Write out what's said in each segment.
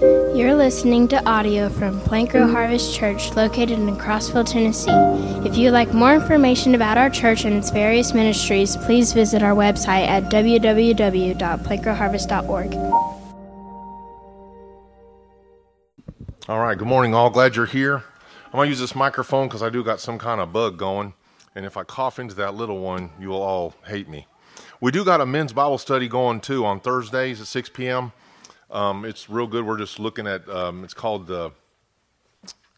You're listening to audio from Plank Row Harvest Church located in Crossville, Tennessee. If you'd like more information about our church and its various ministries, please visit our website at www.plankrowharvest.org. All right, good morning, all. Glad you're here. I'm going to use this microphone because I do got some kind of bug going. And if I cough into that little one, you will all hate me. We do got a men's Bible study going too on Thursdays at 6 p.m. Um, it's real good. We're just looking at, um, it's called the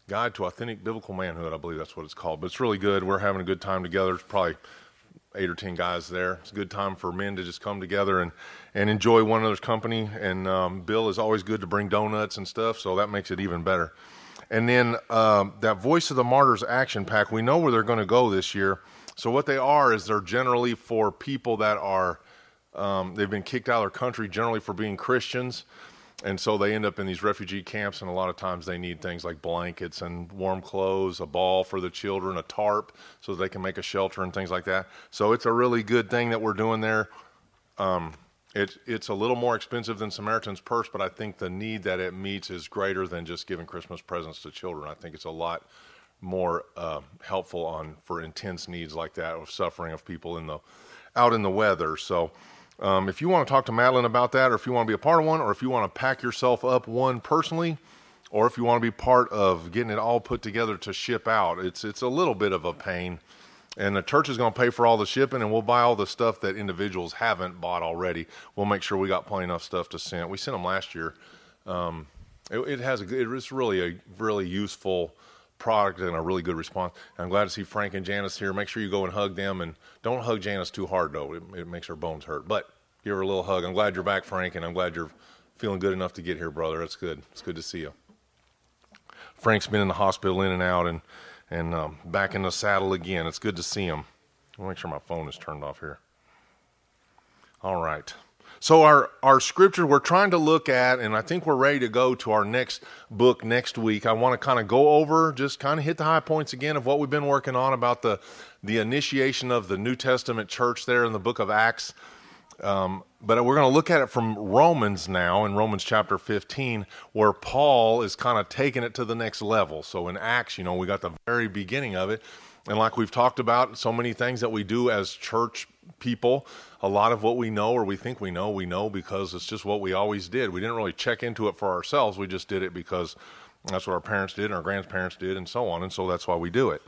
Guide to Authentic Biblical Manhood. I believe that's what it's called. But it's really good. We're having a good time together. It's probably eight or ten guys there. It's a good time for men to just come together and, and enjoy one another's company. And um, Bill is always good to bring donuts and stuff, so that makes it even better. And then um, that Voice of the Martyrs action pack, we know where they're going to go this year. So what they are is they're generally for people that are um, they've been kicked out of their country generally for being Christians, and so they end up in these refugee camps. And a lot of times they need things like blankets and warm clothes, a ball for the children, a tarp so they can make a shelter and things like that. So it's a really good thing that we're doing there. Um, it, it's a little more expensive than Samaritan's Purse, but I think the need that it meets is greater than just giving Christmas presents to children. I think it's a lot more uh, helpful on for intense needs like that of suffering of people in the out in the weather. So um, if you want to talk to Madeline about that, or if you want to be a part of one, or if you want to pack yourself up one personally, or if you want to be part of getting it all put together to ship out, it's it's a little bit of a pain. And the church is going to pay for all the shipping, and we'll buy all the stuff that individuals haven't bought already. We'll make sure we got plenty enough stuff to send. We sent them last year. Um, it, it, has a, it's really a really useful product and a really good response. I'm glad to see Frank and Janice here. Make sure you go and hug them, and don't hug Janice too hard though; it, it makes her bones hurt. But give her a little hug. I'm glad you're back, Frank, and I'm glad you're feeling good enough to get here, brother. That's good. It's good to see you. Frank's been in the hospital in and out, and and um, back in the saddle again. It's good to see him. I'll make sure my phone is turned off here. All right. So our, our scripture we're trying to look at, and I think we're ready to go to our next book next week. I want to kind of go over, just kind of hit the high points again of what we've been working on about the the initiation of the New Testament church there in the book of Acts. Um, but we're going to look at it from Romans now, in Romans chapter 15, where Paul is kind of taking it to the next level. So in Acts, you know, we got the very beginning of it. And like we've talked about, so many things that we do as church people, a lot of what we know or we think we know, we know because it's just what we always did. We didn't really check into it for ourselves. We just did it because that's what our parents did and our grandparents did and so on. And so that's why we do it.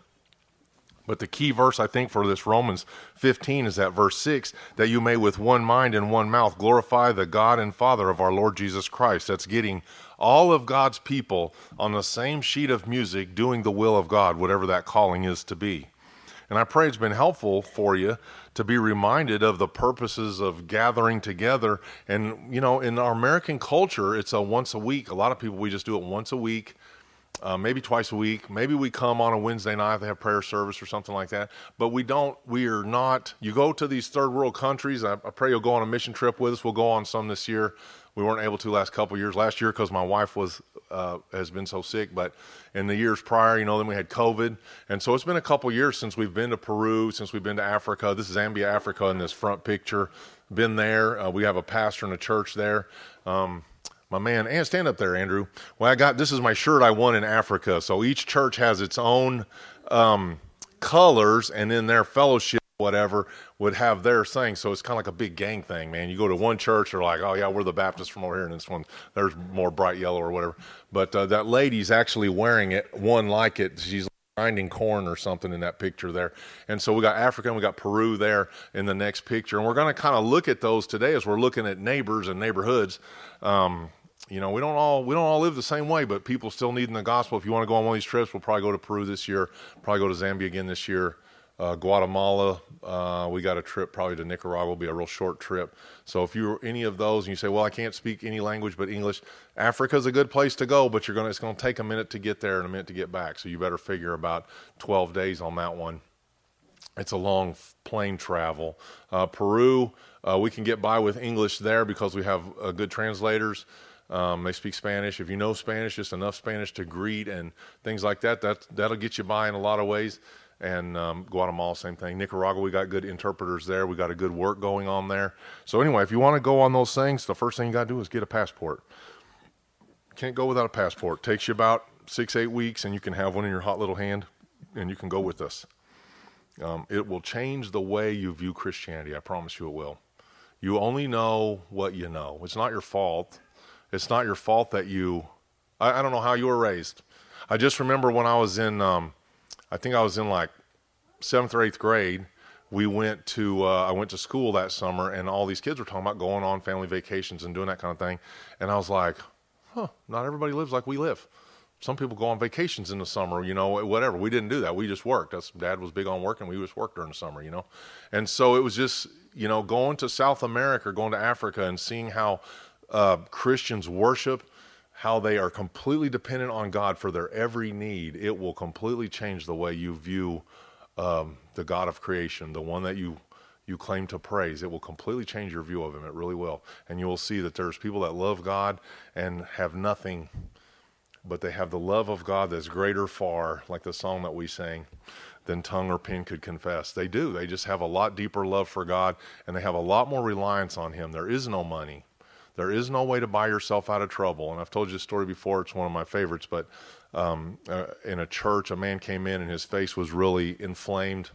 But the key verse, I think, for this Romans 15 is that verse 6 that you may with one mind and one mouth glorify the God and Father of our Lord Jesus Christ. That's getting all of God's people on the same sheet of music doing the will of God, whatever that calling is to be. And I pray it's been helpful for you to be reminded of the purposes of gathering together. And, you know, in our American culture, it's a once a week. A lot of people, we just do it once a week. Uh, maybe twice a week. Maybe we come on a Wednesday night they have prayer service or something like that. But we don't, we are not, you go to these third world countries. I, I pray you'll go on a mission trip with us. We'll go on some this year. We weren't able to last couple years. Last year because my wife was uh, has been so sick, but in the years prior, you know, then we had COVID, and so it's been a couple years since we've been to Peru, since we've been to Africa. This is Zambia, Africa, in this front picture. Been there. Uh, we have a pastor in a church there. Um, my man, and stand up there, Andrew. Well, I got this is my shirt I won in Africa. So each church has its own um, colors, and then their fellowship whatever would have their thing. So it's kind of like a big gang thing, man. You go to one church, they're like, oh yeah, we're the Baptists from over here, and this one there's more bright yellow or whatever. But uh, that lady's actually wearing it, one like it. She's grinding corn or something in that picture there. And so we got Africa and we got Peru there in the next picture. And we're going to kind of look at those today as we're looking at neighbors and neighborhoods. Um, you know, we don't all we don't all live the same way, but people still needing the gospel. If you want to go on one of these trips, we'll probably go to Peru this year, probably go to Zambia again this year uh, Guatemala. Uh, we got a trip probably to Nicaragua. Will be a real short trip. So if you're any of those and you say, "Well, I can't speak any language but English," Africa's a good place to go, but you're gonna it's gonna take a minute to get there and a minute to get back. So you better figure about 12 days on that one. It's a long plane travel. Uh, Peru, uh, we can get by with English there because we have uh, good translators. Um, they speak Spanish. If you know Spanish, just enough Spanish to greet and things like that, that that'll get you by in a lot of ways and um, Guatemala, same thing. Nicaragua, we got good interpreters there. We got a good work going on there. So anyway, if you want to go on those things, the first thing you got to do is get a passport. Can't go without a passport. Takes you about six, eight weeks, and you can have one in your hot little hand, and you can go with us. Um, it will change the way you view Christianity. I promise you it will. You only know what you know. It's not your fault. It's not your fault that you. I, I don't know how you were raised. I just remember when I was in, um, I think I was in like seventh or eighth grade. We went to, uh, I went to school that summer, and all these kids were talking about going on family vacations and doing that kind of thing. And I was like, huh, not everybody lives like we live. Some people go on vacations in the summer, you know, whatever. We didn't do that. We just worked. That's, Dad was big on working. We just worked during the summer, you know. And so it was just, you know, going to South America, going to Africa, and seeing how uh, Christians worship, how they are completely dependent on God for their every need. It will completely change the way you view um, the God of creation, the one that you you claim to praise. It will completely change your view of him. It really will. And you will see that there's people that love God and have nothing, but they have the love of God that's greater far, like the song that we sang, than tongue or pen could confess. They do. They just have a lot deeper love for God and they have a lot more reliance on him. There is no money. There is no way to buy yourself out of trouble. And I've told you this story before. It's one of my favorites. But um, uh, in a church, a man came in and his face was really inflamed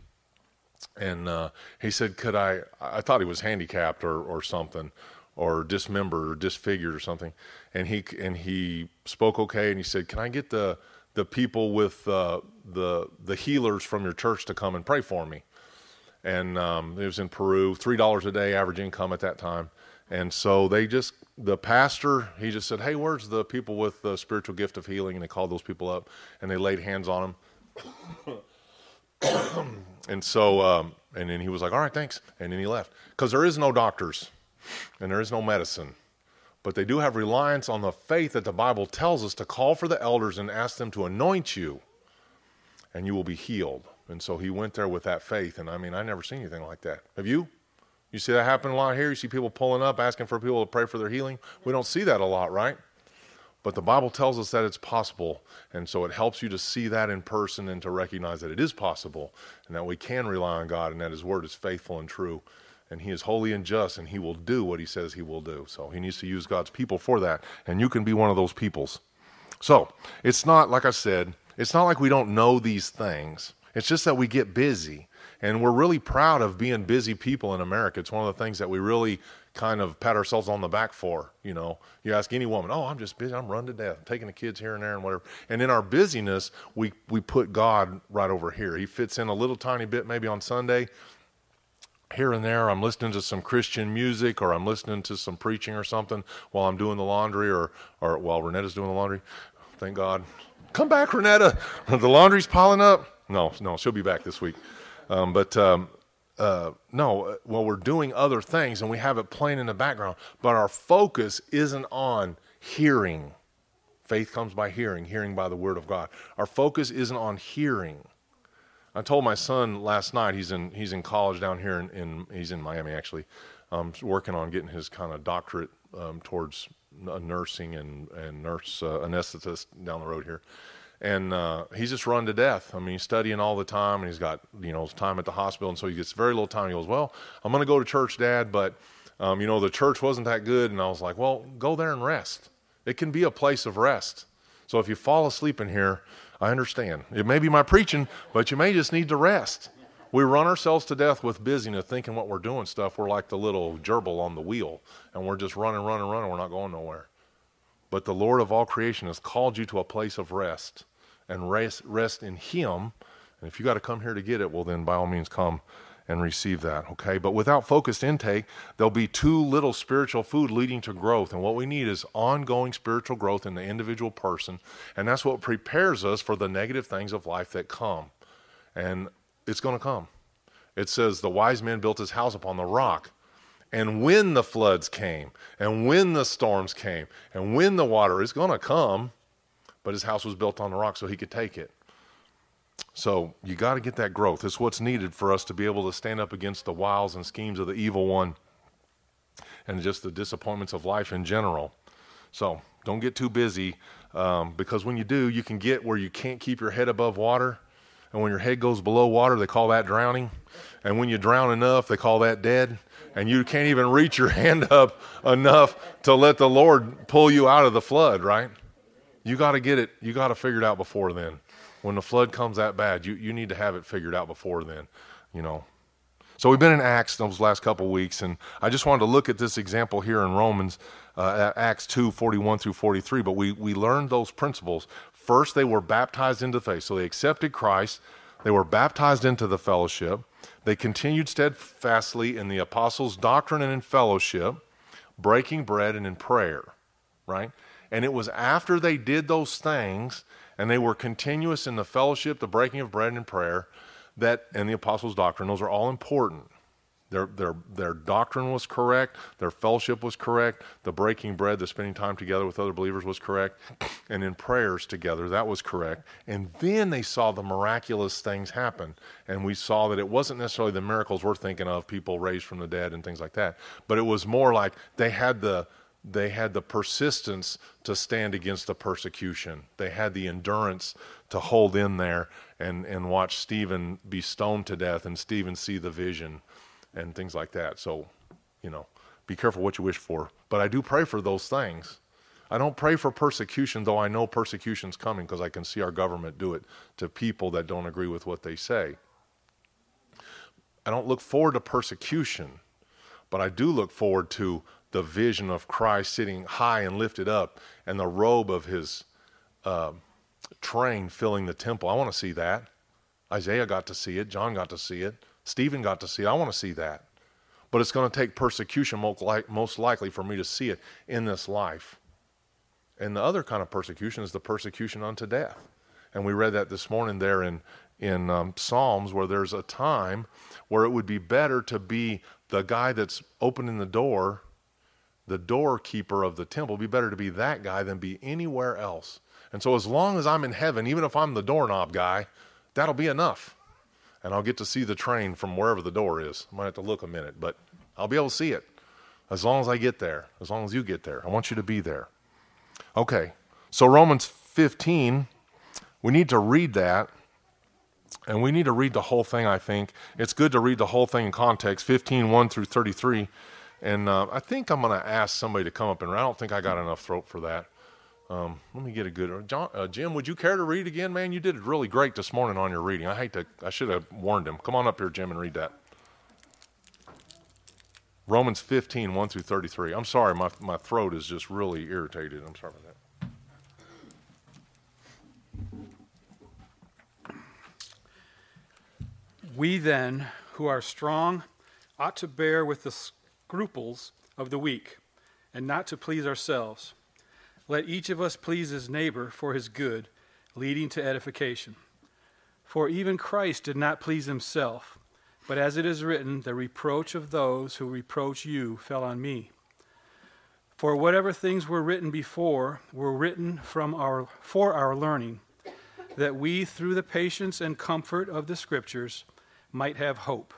and uh, he said, "Could I?" I thought he was handicapped or or something, or dismembered or disfigured or something. And he and he spoke okay, and he said, "Can I get the the people with uh, the the healers from your church to come and pray for me?" And um, it was in Peru, three dollars a day average income at that time. And so they just the pastor he just said, "Hey, where's the people with the spiritual gift of healing?" And they called those people up and they laid hands on them. And so, um, and then he was like, all right, thanks. And then he left. Because there is no doctors and there is no medicine. But they do have reliance on the faith that the Bible tells us to call for the elders and ask them to anoint you, and you will be healed. And so he went there with that faith. And I mean, I never seen anything like that. Have you? You see that happen a lot here? You see people pulling up, asking for people to pray for their healing? We don't see that a lot, right? But the Bible tells us that it's possible. And so it helps you to see that in person and to recognize that it is possible and that we can rely on God and that His word is faithful and true. And He is holy and just and He will do what He says He will do. So He needs to use God's people for that. And you can be one of those peoples. So it's not, like I said, it's not like we don't know these things. It's just that we get busy. And we're really proud of being busy people in America. It's one of the things that we really kind of pat ourselves on the back for. You know, you ask any woman, "Oh, I'm just busy. I'm run to death. I'm taking the kids here and there and whatever." And in our busyness, we we put God right over here. He fits in a little tiny bit, maybe on Sunday. Here and there, I'm listening to some Christian music, or I'm listening to some preaching or something while I'm doing the laundry, or or while Renetta's doing the laundry. Thank God. Come back, Renetta. the laundry's piling up. No, no, she'll be back this week. Um, but um, uh, no, uh, well, we're doing other things and we have it playing in the background, but our focus isn't on hearing. Faith comes by hearing, hearing by the word of God. Our focus isn't on hearing. I told my son last night, he's in, he's in college down here, in, in he's in Miami actually, um, working on getting his kind of doctorate um, towards nursing and, and nurse uh, anesthetist down the road here and uh, he's just run to death. I mean, he's studying all the time, and he's got you know time at the hospital, and so he gets very little time. He goes, "Well, I'm going to go to church, Dad, but um, you know the church wasn't that good." And I was like, "Well, go there and rest. It can be a place of rest. So if you fall asleep in here, I understand. It may be my preaching, but you may just need to rest." We run ourselves to death with busyness, thinking what we're doing stuff. We're like the little gerbil on the wheel, and we're just running, running, running. We're not going nowhere. But the Lord of all creation has called you to a place of rest and rest, rest in Him. And if you got to come here to get it, well, then by all means come and receive that, okay? But without focused intake, there'll be too little spiritual food leading to growth. And what we need is ongoing spiritual growth in the individual person. And that's what prepares us for the negative things of life that come. And it's going to come. It says, The wise man built his house upon the rock. And when the floods came, and when the storms came, and when the water is going to come, but his house was built on the rock so he could take it. So you got to get that growth. It's what's needed for us to be able to stand up against the wiles and schemes of the evil one and just the disappointments of life in general. So don't get too busy um, because when you do, you can get where you can't keep your head above water. And when your head goes below water, they call that drowning. And when you drown enough, they call that dead. And you can't even reach your hand up enough to let the Lord pull you out of the flood, right? You got to get it, you got to figure it out before then. When the flood comes that bad, you, you need to have it figured out before then, you know. So we've been in Acts those last couple weeks, and I just wanted to look at this example here in Romans, uh, Acts 2 41 through 43. But we, we learned those principles. First, they were baptized into faith. So they accepted Christ, they were baptized into the fellowship. They continued steadfastly in the apostles' doctrine and in fellowship, breaking bread and in prayer, right? And it was after they did those things and they were continuous in the fellowship, the breaking of bread and prayer, that and the apostles' doctrine, those are all important. Their, their, their doctrine was correct, their fellowship was correct, the breaking bread, the spending time together with other believers was correct, and in prayers together, that was correct. And then they saw the miraculous things happen. And we saw that it wasn't necessarily the miracles we're thinking of, people raised from the dead and things like that, but it was more like they had the they had the persistence to stand against the persecution. They had the endurance to hold in there and, and watch Stephen be stoned to death and Stephen see the vision and things like that. So, you know, be careful what you wish for. But I do pray for those things. I don't pray for persecution, though I know persecution's coming because I can see our government do it to people that don't agree with what they say. I don't look forward to persecution, but I do look forward to the vision of Christ sitting high and lifted up and the robe of his uh, train filling the temple. I want to see that. Isaiah got to see it, John got to see it. Stephen got to see it. I want to see that. But it's going to take persecution, most likely, for me to see it in this life. And the other kind of persecution is the persecution unto death. And we read that this morning there in, in um, Psalms, where there's a time where it would be better to be the guy that's opening the door, the doorkeeper of the temple, be better to be that guy than be anywhere else. And so, as long as I'm in heaven, even if I'm the doorknob guy, that'll be enough and I'll get to see the train from wherever the door is. I might have to look a minute, but I'll be able to see it as long as I get there, as long as you get there. I want you to be there. Okay, so Romans 15, we need to read that, and we need to read the whole thing, I think. It's good to read the whole thing in context 15, 1 through 33. And uh, I think I'm going to ask somebody to come up and. I don't think I got enough throat for that. Um, let me get a good. John, uh, Jim, would you care to read again, man? You did it really great this morning on your reading. I hate to. I should have warned him. Come on up here, Jim, and read that. Romans 15, 1 through 33. I'm sorry, my, my throat is just really irritated. I'm sorry about that. We then, who are strong, ought to bear with the scruples of the weak, and not to please ourselves. Let each of us please his neighbor for his good, leading to edification. For even Christ did not please himself, but as it is written, the reproach of those who reproach you fell on me. For whatever things were written before were written from our, for our learning, that we, through the patience and comfort of the Scriptures, might have hope.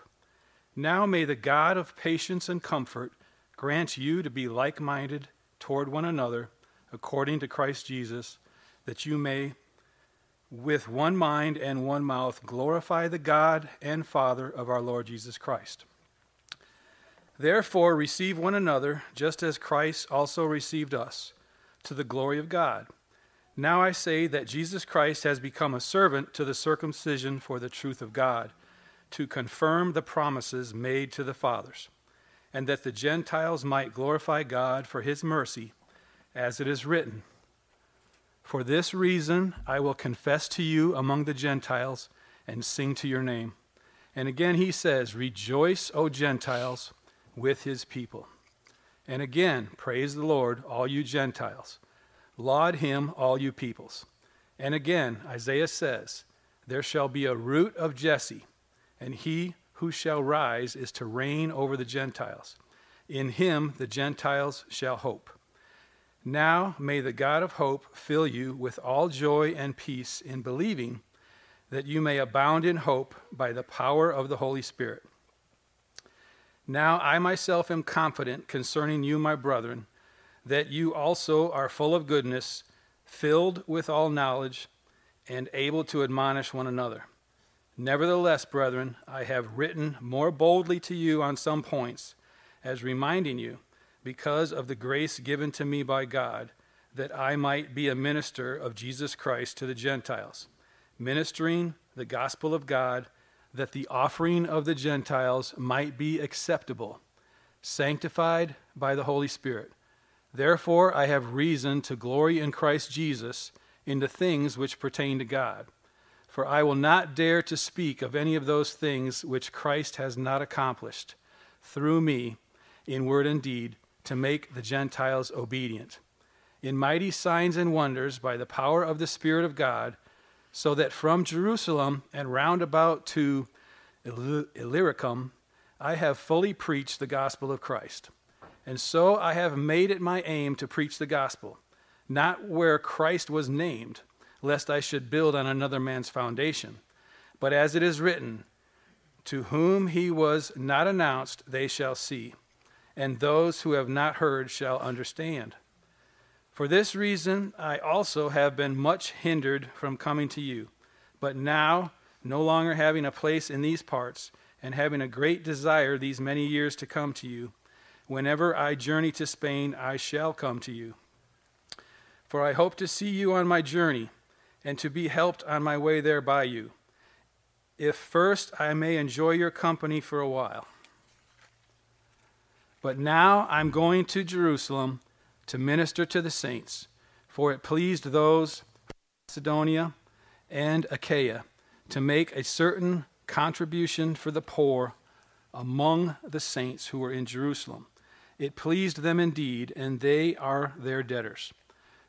Now may the God of patience and comfort grant you to be like minded toward one another according to Christ Jesus, that you may, with one mind and one mouth, glorify the God and Father of our Lord Jesus Christ. Therefore, receive one another, just as Christ also received us, to the glory of God. Now I say that Jesus Christ has become a servant to the circumcision for the truth of God, to confirm the promises made to the fathers, and that the Gentiles might glorify God for his mercy as it is written For this reason I will confess to you among the Gentiles and sing to your name. And again he says, Rejoice, O Gentiles, with his people. And again, praise the Lord, all you Gentiles. Laud him, all you peoples. And again, Isaiah says, There shall be a root of Jesse, and he who shall rise is to reign over the Gentiles. In him the Gentiles shall hope. Now may the God of hope fill you with all joy and peace in believing, that you may abound in hope by the power of the Holy Spirit. Now I myself am confident concerning you, my brethren, that you also are full of goodness, filled with all knowledge, and able to admonish one another. Nevertheless, brethren, I have written more boldly to you on some points, as reminding you because of the grace given to me by God, that I might be a minister of Jesus Christ to the Gentiles, ministering the gospel of God, that the offering of the Gentiles might be acceptable, sanctified by the Holy Spirit. Therefore, I have reason to glory in Christ Jesus in the things which pertain to God. For I will not dare to speak of any of those things which Christ has not accomplished through me in word and deed to make the Gentiles obedient, in mighty signs and wonders by the power of the Spirit of God, so that from Jerusalem and round about to Illyricum I have fully preached the gospel of Christ. And so I have made it my aim to preach the gospel, not where Christ was named lest I should build on another man's foundation. But as it is written, To whom he was not announced, they shall see, and those who have not heard shall understand. For this reason, I also have been much hindered from coming to you. But now, no longer having a place in these parts, and having a great desire these many years to come to you, whenever I journey to Spain, I shall come to you. For I hope to see you on my journey and to be helped on my way there by you, if first I may enjoy your company for a while. But now I'm going to Jerusalem to minister to the saints, for it pleased those of Macedonia and Achaia to make a certain contribution for the poor among the saints who were in Jerusalem. It pleased them indeed, and they are their debtors.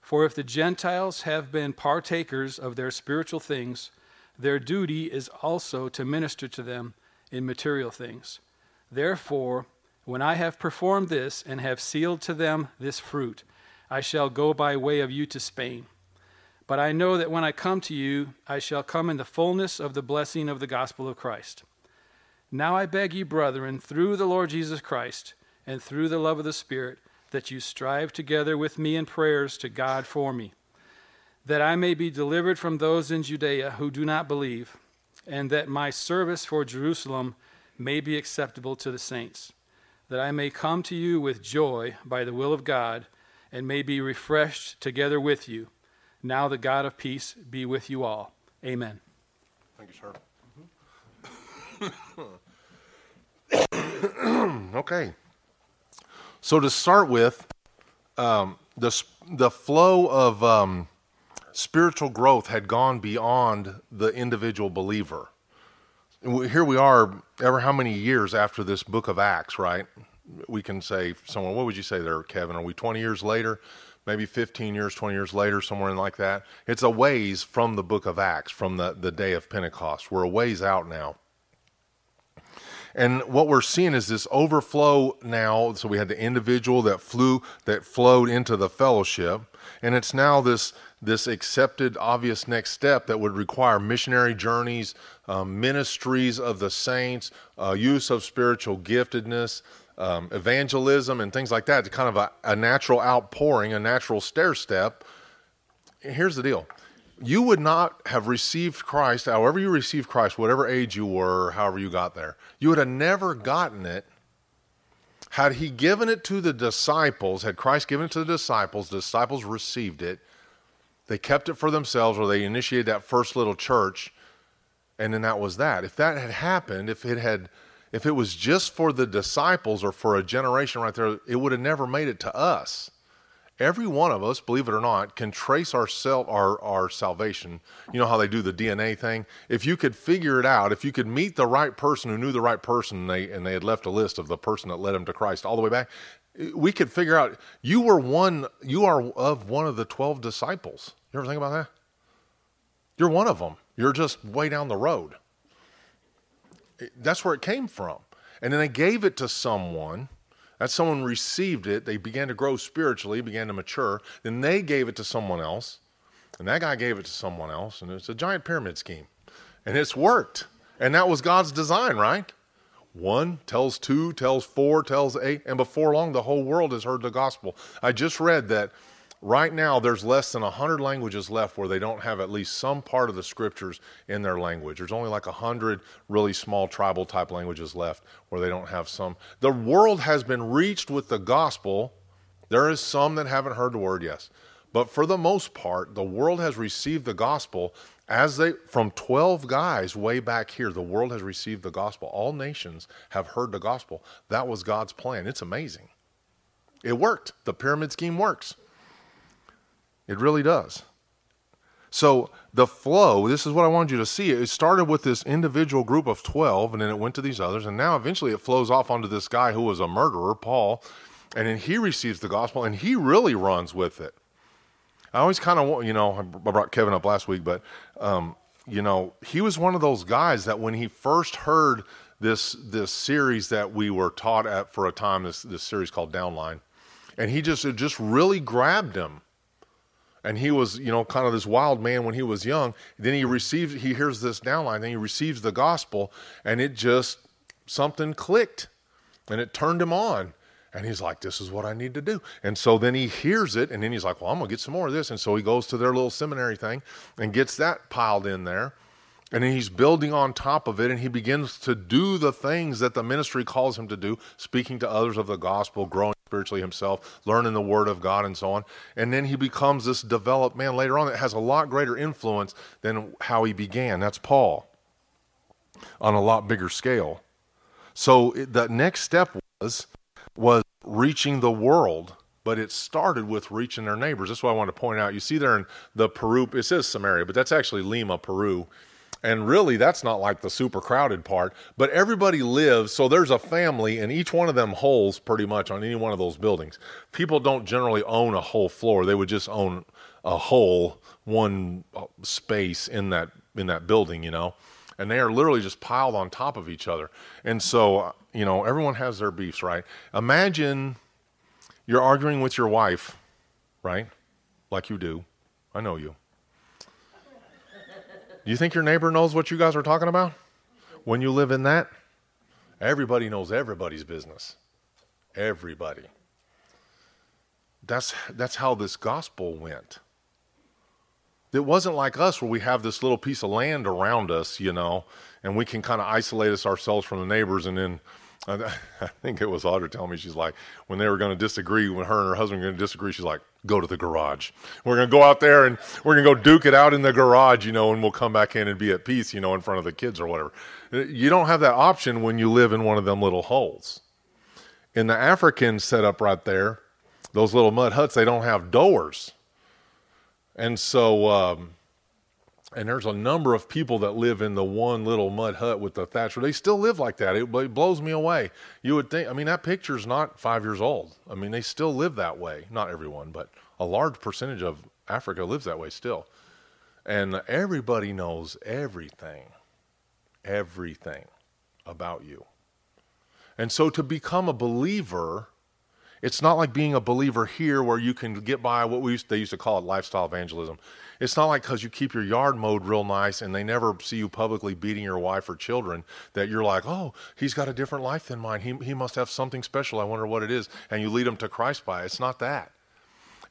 For if the Gentiles have been partakers of their spiritual things, their duty is also to minister to them in material things. Therefore, when I have performed this and have sealed to them this fruit, I shall go by way of you to Spain. But I know that when I come to you, I shall come in the fullness of the blessing of the gospel of Christ. Now I beg you, brethren, through the Lord Jesus Christ, and through the love of the Spirit, that you strive together with me in prayers to God for me, that I may be delivered from those in Judea who do not believe, and that my service for Jerusalem may be acceptable to the saints, that I may come to you with joy by the will of God, and may be refreshed together with you. Now the God of peace be with you all. Amen. Thank you, sir. okay. So to start with, um, the the flow of um, spiritual growth had gone beyond the individual believer. Here we are, ever how many years after this book of Acts, right? We can say, someone, what would you say there, Kevin? Are we 20 years later? Maybe 15 years, 20 years later, somewhere in like that? It's a ways from the book of Acts, from the, the day of Pentecost. We're a ways out now. And what we're seeing is this overflow now. So we had the individual that flew, that flowed into the fellowship. And it's now this, this accepted, obvious next step that would require missionary journeys, um, ministries of the saints, uh, use of spiritual giftedness, um, evangelism, and things like that. Kind of a, a natural outpouring, a natural stair step. Here's the deal you would not have received Christ, however you received Christ, whatever age you were, however you got there, you would have never gotten it had he given it to the disciples, had Christ given it to the disciples, the disciples received it, they kept it for themselves or they initiated that first little church, and then that was that. If that had happened, if it had if it was just for the disciples or for a generation right there, it would have never made it to us every one of us, believe it or not, can trace our, self, our, our salvation. You know how they do the DNA thing? If you could figure it out, if you could meet the right person who knew the right person and they, and they had left a list of the person that led them to Christ all the way back, we could figure out you were one, you are of one of the 12 disciples. You ever think about that? You're one of them. You're just way down the road. That's where it came from. And then they gave it to someone that someone received it, they began to grow spiritually, began to mature. Then they gave it to someone else, and that guy gave it to someone else, and it's a giant pyramid scheme. And it's worked. And that was God's design, right? One tells two, tells four, tells eight, and before long, the whole world has heard the gospel. I just read that Right now, there's less than 100 languages left where they don't have at least some part of the scriptures in their language. There's only like 100 really small tribal type languages left where they don't have some. The world has been reached with the gospel. There is some that haven't heard the word, yes. But for the most part, the world has received the gospel as they from 12 guys way back here the world has received the gospel all nations have heard the gospel that was god's plan it's amazing it worked the pyramid scheme works it really does. So the flow this is what i wanted you to see. It started with this individual group of 12 and then it went to these others and now eventually it flows off onto this guy who was a murderer paul and then he receives the gospel and he really runs with it. I always kind of, want, you know, I brought Kevin up last week, but, um, you know, he was one of those guys that when he first heard this this series that we were taught at for a time, this this series called Downline, and he just it just really grabbed him. And he was, you know, kind of this wild man when he was young. Then he receives, he hears this downline, then he receives the gospel, and it just something clicked, and it turned him on and he's like, this is what I need to do. And so then he hears it, and then he's like, well, I'm to get some more of this. And so he goes to their little seminary thing and gets that piled in there. And he's building on top of it, and he begins to do the things that the ministry calls him to do, speaking to others of the gospel, growing spiritually himself, learning the word of God, and so on. And then he becomes this developed man later on that has a lot greater influence than how he began. That's Paul on a lot bigger scale. So the next step was was reaching the world, but it started with reaching their neighbors. That's what I want to point out. You see there in the Peru, it says Samaria, but that's actually Lima, Peru. And really, that's not like the super crowded part, but everybody lives. So there's a family and each one of them holes, pretty much on any one of those buildings. People don't generally own a whole floor; they would just own a whole one uh, space in that in that building, you know. And they are literally just piled on top of each other. And so uh, you know, everyone has their beefs, right? Imagine you're arguing with your wife, right? Like you do. I know you. Do you think your neighbor knows what you guys are talking about? When you live in that, everybody knows everybody's business. Everybody. That's that's how this gospel went. It wasn't like us where we have this little piece of land around us, you know, and we can kind of isolate us ourselves from the neighbors and then I, think it was Audra telling me she's like when they were going to disagree when her and her husband were going to disagree she's like go to the garage. We're going to go out there and we're going to go duke it out in the garage you know and we'll come back in and be at peace you know in front of the kids or whatever. You don't have that option when you live in one of them little holes. In the African setup right there those little mud huts they don't have doors. And so um, and there's a number of people that live in the one little mud hut with the thatch. They still live like that. It, it, blows me away. You would think. I mean, that picture's not five years old. I mean, they still live that way. Not everyone, but a large percentage of Africa lives that way still. And everybody knows everything, everything about you. And so to become a believer, it's not like being a believer here where you can get by what we used, they used to call it lifestyle evangelism. It's not like because you keep your yard mowed real nice and they never see you publicly beating your wife or children that you're like, oh, he's got a different life than mine. He, he must have something special. I wonder what it is. And you lead them to Christ by it. It's not that.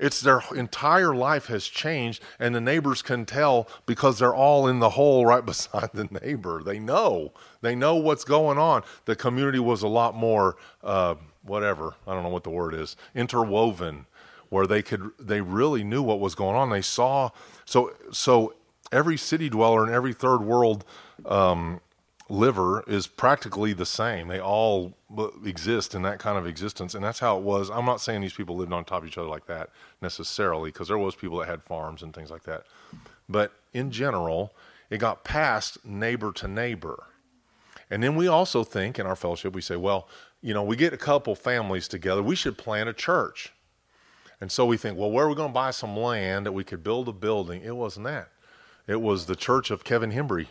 It's their entire life has changed, and the neighbors can tell because they're all in the hole right beside the neighbor. They know. They know what's going on. The community was a lot more, uh, whatever, I don't know what the word is, interwoven where they could they really knew what was going on. They saw so so every city dweller and every third world um, liver is practically the same. They all exist in that kind of existence, and that's how it was. I'm not saying these people lived on top of each other like that necessarily, because there was people that had farms and things like that. But in general, it got passed neighbor to neighbor. And then we also think in our fellowship, we say, well, you know, we get a couple families together, we should plant a church. And so we think, well, where are we going to buy some land that we could build a building? It wasn't that. It was the church of Kevin Hembry.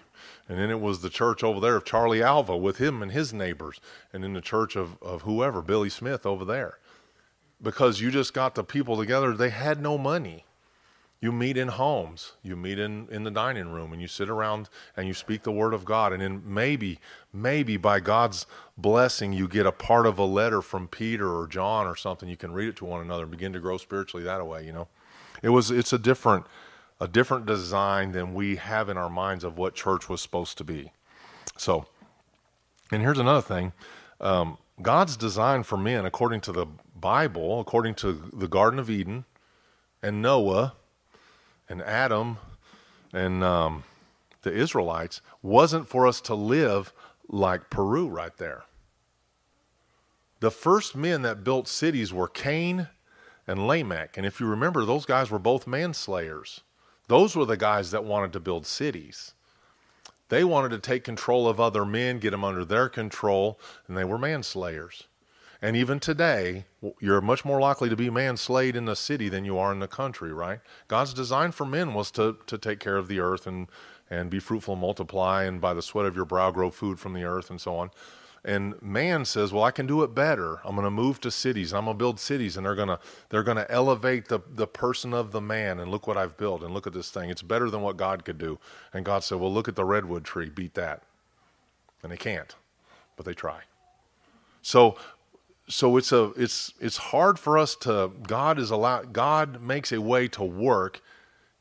And then it was the church over there of Charlie Alva with him and his neighbors. And then the church of, of whoever, Billy Smith over there. Because you just got the people together. They had no money. You meet in homes, you meet in, in the dining room, and you sit around and you speak the word of God. And then maybe, maybe by God's blessing, you get a part of a letter from Peter or John or something. You can read it to one another and begin to grow spiritually that way, you know. It was it's a different a different design than we have in our minds of what church was supposed to be. So, and here's another thing. Um, God's design for men, according to the Bible, according to the Garden of Eden, and Noah and Adam and um, the Israelites wasn't for us to live like Peru right there. The first men that built cities were Cain and Lamech. And if you remember, those guys were both manslayers. Those were the guys that wanted to build cities. They wanted to take control of other men, get them under their control, and they were manslayers. And even today, you're much more likely to be manslayed in the city than you are in the country, right? God's design for men was to, to take care of the earth and, and be fruitful and multiply, and by the sweat of your brow grow food from the earth and so on. And man says, "Well, I can do it better. I'm going to move to cities. I'm going to build cities, and they're going to they're going to elevate the the person of the man. And look what I've built. And look at this thing. It's better than what God could do." And God said, "Well, look at the redwood tree. Beat that." And they can't, but they try. So so it's a it's it's hard for us to God is allowed God makes a way to work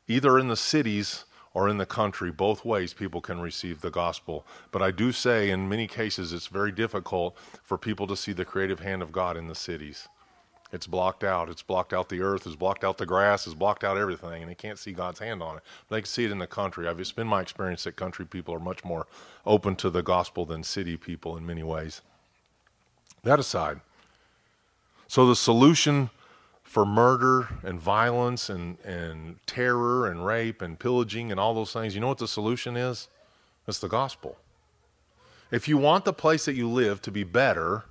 either in the cities or in the country. Both ways people can receive the gospel. But I do say in many cases it's very difficult for people to see the creative hand of God in the cities. It's blocked out. It's blocked out the earth. It's blocked out the grass. It's blocked out everything and they can't see God's hand on it. But they can see it in the country. I've it's been my experience that country people are much more open to the gospel than city people in many ways. That aside so the solution for murder and violence and, and terror and rape and pillaging and all those things, you know what the solution is? It's the gospel. If you want the place that you live to be better,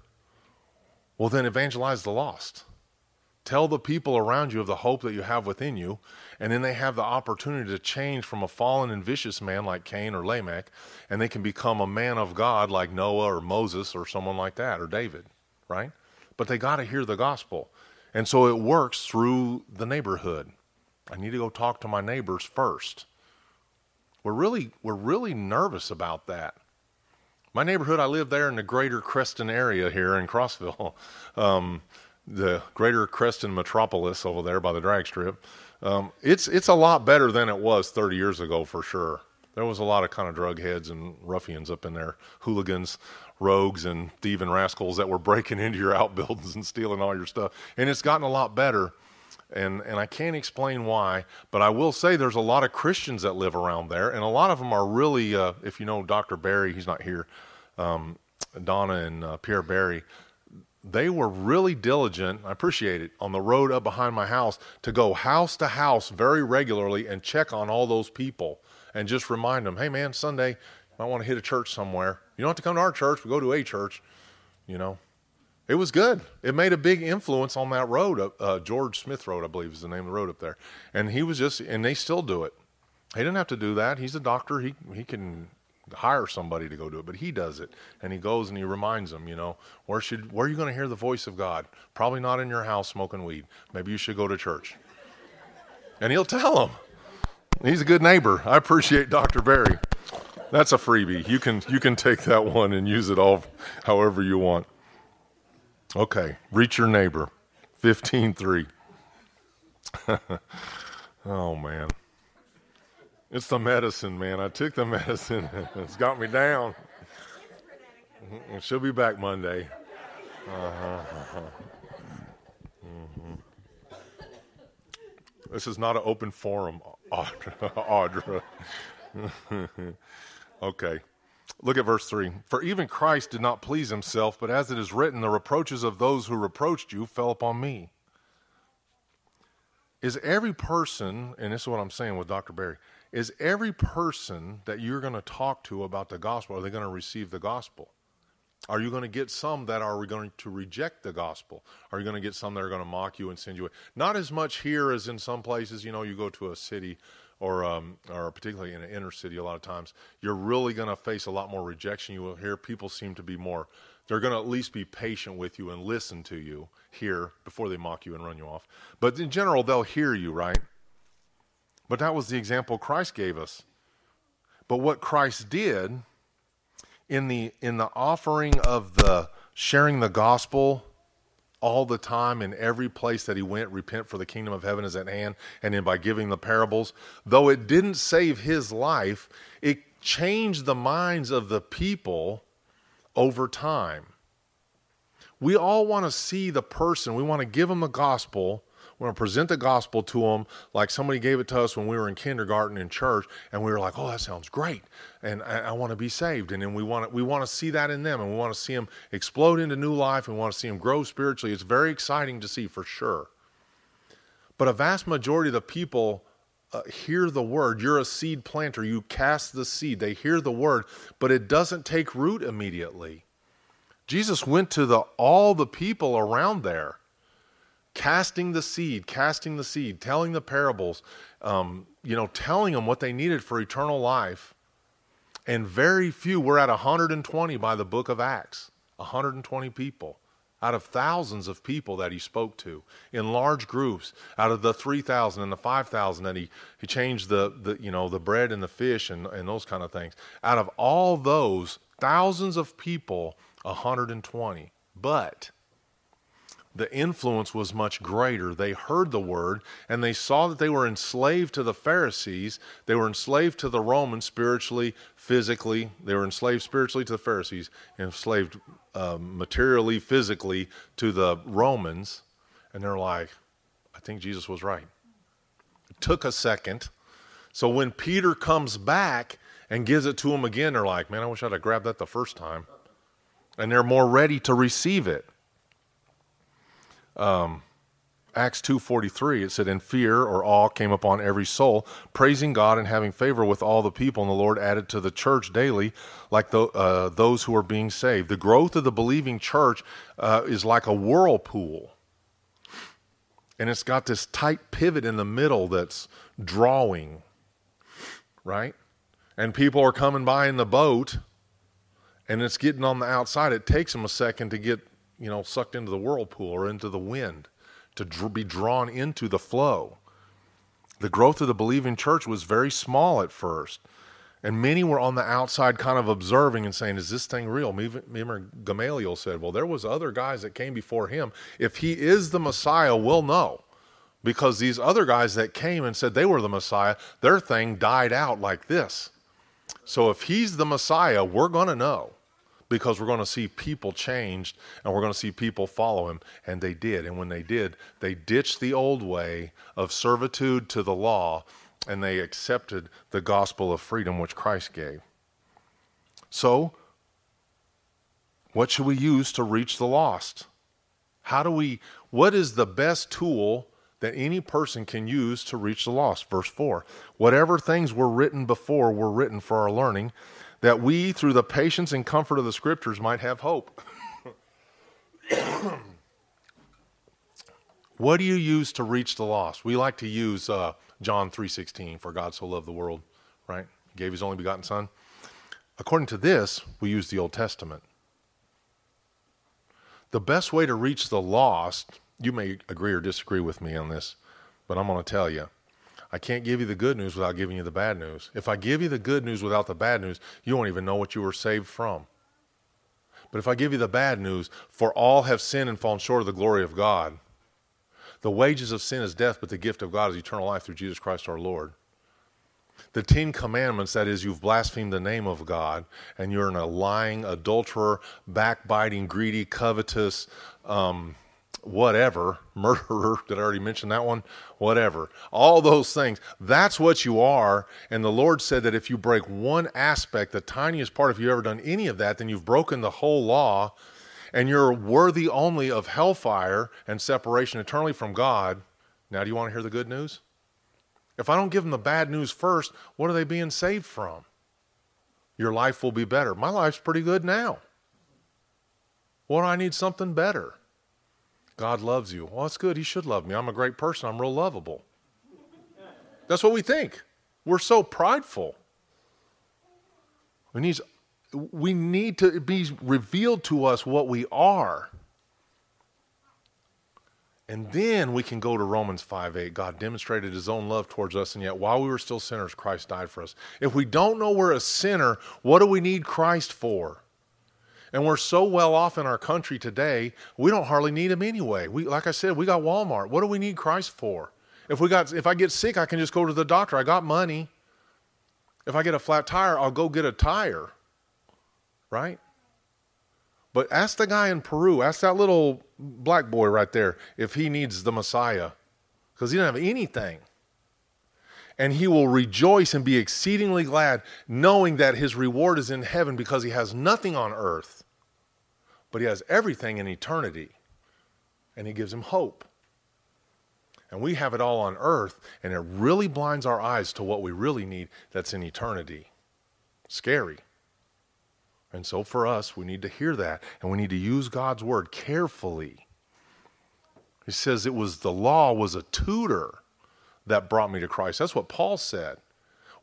well, then evangelize the lost. Tell the people around you of the hope that you have within you, and then they have the opportunity to change from a fallen and vicious man like Cain or Lamech, and they can become a man of God like Noah or Moses or someone like that or David, right? But they got to hear the gospel. And so it works through the neighborhood. I need to go talk to my neighbors first. We're really we're really nervous about that. My neighborhood, I live there in the greater Creston area here in Crossville, um, the greater Creston metropolis over there by the drag strip. Um, it's it's a lot better than it was 30 years ago for sure. There was a lot of kind of drug heads and ruffians up in there, hooligans rogues and thieving rascals that were breaking into your outbuildings and stealing all your stuff. And it's gotten a lot better. And, and I can't explain why, but I will say there's a lot of Christians that live around there, and a lot of them are really, uh, if you know Dr. Barry, he's not here, um, Donna and uh, Pierre Barry, they were really diligent, I appreciate it, on the road up behind my house to go house to house very regularly and check on all those people and just remind them, hey man, Sunday, might want to hit a church somewhere. You don't have to come to our church, but go to a church, you know. It was good. It made a big influence on that road. Uh, George Smith Road, I believe, is the name of the road up there. And he was just, and they still do it. He didn't have to do that. He's a doctor. He he can hire somebody to go do it, but he does it. And he goes and he reminds them, you know, where should where are you going to hear the voice of God? Probably not in your house smoking weed. Maybe you should go to church. And he'll tell them. He's a good neighbor. I appreciate Dr. Barry. That's a freebie. You can you can take that one and use it all however you want. Okay, reach your neighbor. 15:3. oh man. It's the medicine, man. I took the medicine. it's got me down. Mm-hmm. She'll be back Monday. Uh-huh, uh-huh. Mm-hmm. This is not an open forum. Audra. Okay. Look at verse 3. For even Christ did not please himself, but as it is written, the reproaches of those who reproached you fell upon me. Is every person, and this is what I'm saying with Dr. Barry, is every person that you're going to talk to about the gospel, are they going to receive the gospel? Are you going to get some that are going to reject the gospel? Are you going to get some that are going to mock you and send you away? Not as much here as in some places. You know, you go to a city or um, or particularly in an inner city, a lot of times you're really going to face a lot more rejection. You will hear people seem to be more. They're going to at least be patient with you and listen to you here before they mock you and run you off. But in general, they'll hear you, right? But that was the example Christ gave us. But what Christ did in the in the offering of the sharing the gospel all the time in every place that he went repent for the kingdom of heaven is at hand and then by giving the parables. Though it didn't save his life it changed the minds of the people over time. We all want to see the person. We want to give them the gospel We're going to present the gospel to them like somebody gave it to us when we were in kindergarten in church, and we were like, "Oh, that sounds great," and I, I want to be saved. And then we want to, we want to see that in them, and we want to see them explode into new life, and we want to see them grow spiritually. It's very exciting to see for sure. But a vast majority of the people uh, hear the word. You're a seed planter. You cast the seed. They hear the word, but it doesn't take root immediately. Jesus went to the all the people around there casting the seed, casting the seed, telling the parables, um, you know, telling them what they needed for eternal life. And very few, we're at 120 by the book of Acts, 120 people out of thousands of people that he spoke to in large groups. Out of the 3000 and the 5000 that he, he changed the, the you know the bread and the fish and, and those kind of things. Out of all those thousands of people 120 but the influence was much greater. They heard the word and they saw that they were enslaved to the Pharisees. They were enslaved to the Romans spiritually, physically. They were enslaved spiritually to the Pharisees, enslaved uh, materially, physically to the Romans. And they're like, I think Jesus was right. It took a second. So when Peter comes back and gives it to them again, they're like, man, I wish I'd have grabbed that the first time. And they're more ready to receive it um, Acts 2:43 it said and fear or awe came upon every soul praising God and having favor with all the people. And the Lord added to the church daily like the, uh, those who are being saved. The growth of the believing church uh, is like a whirlpool. And it's got this tight pivot in the middle that's drawing right? And people are coming by in the boat and it's getting on the outside. It takes them a second to get you know, sucked into the whirlpool or into the wind, to dr- be drawn into the flow. The growth of the believing church was very small at first. And many were on the outside kind of observing and saying, Is this thing real? Remember, Gamaliel said, Well, there was other guys that came before him. If he is the Messiah, we'll know. Because these other guys that came and said they were the Messiah, their thing died out like this. So if he's the Messiah, we're going to know because we're going to see people changed and we're going to see people follow him. And they did. And when they did, they ditched the old way of servitude to the law and they accepted the gospel of freedom which Christ gave. So, what should we use to reach the lost? How do we, what is the best tool that any person can use to reach the lost? Verse 4 Whatever things were written before were written for our learning that we, through the patience and comfort of the scriptures, might have hope. what do you use to reach the lost? We like to use uh, John 3.16, for God so loved the world, right? He gave his only begotten son. According to this, we use the Old Testament. The best way to reach the lost, you may agree or disagree with me on this, but I'm going to tell you I can't give you the good news without giving you the bad news. If I give you the good news without the bad news, you won't even know what you were saved from. But if I give you the bad news, for all have sinned and fallen short of the glory of God. The wages of sin is death, but the gift of God is eternal life through Jesus Christ our Lord. The Ten Commandments, that is, you've blasphemed the name of God, and you're in a lying, adulterer, backbiting, greedy, covetous, um, whatever, murderer, did I already mention that one? Whatever. All those things. That's what you are. And the Lord said that if you break one aspect, the tiniest part, if you've ever done any of that, then you've broken the whole law and you're worthy only of hellfire and separation eternally from God. Now, do you want to hear the good news? If I don't give them the bad news first, what are they being saved from? Your life will be better. My life's pretty good now. What I need something better? God loves you. Well, that's good. He should love me. I'm a great person. I'm real lovable. That's what we think. We're so prideful. We need, we need to be revealed to us what we are. And then we can go to Romans 5 8. God demonstrated his own love towards us, and yet while we were still sinners, Christ died for us. If we don't know we're a sinner, what do we need Christ for? And we're so well off in our country today, we don't hardly need him anyway. We, like I said, we got Walmart. What do we need Christ for? If we got, if I get sick, I can just go to the doctor. I got money. If I get a flat tire, I'll go get a tire. Right? But ask the guy in Peru, ask that little black boy right there if he needs the Messiah. because he doesn't have anything. And he will rejoice and be exceedingly glad, knowing that his reward is in heaven because he has nothing on earth, but he has everything in eternity. And he gives him hope. And we have it all on earth, and it really blinds our eyes to what we really need that's in eternity. Scary. And so for us, we need to hear that, and we need to use God's word carefully. He says it was the law was a tutor that brought me to Christ. That's what Paul said.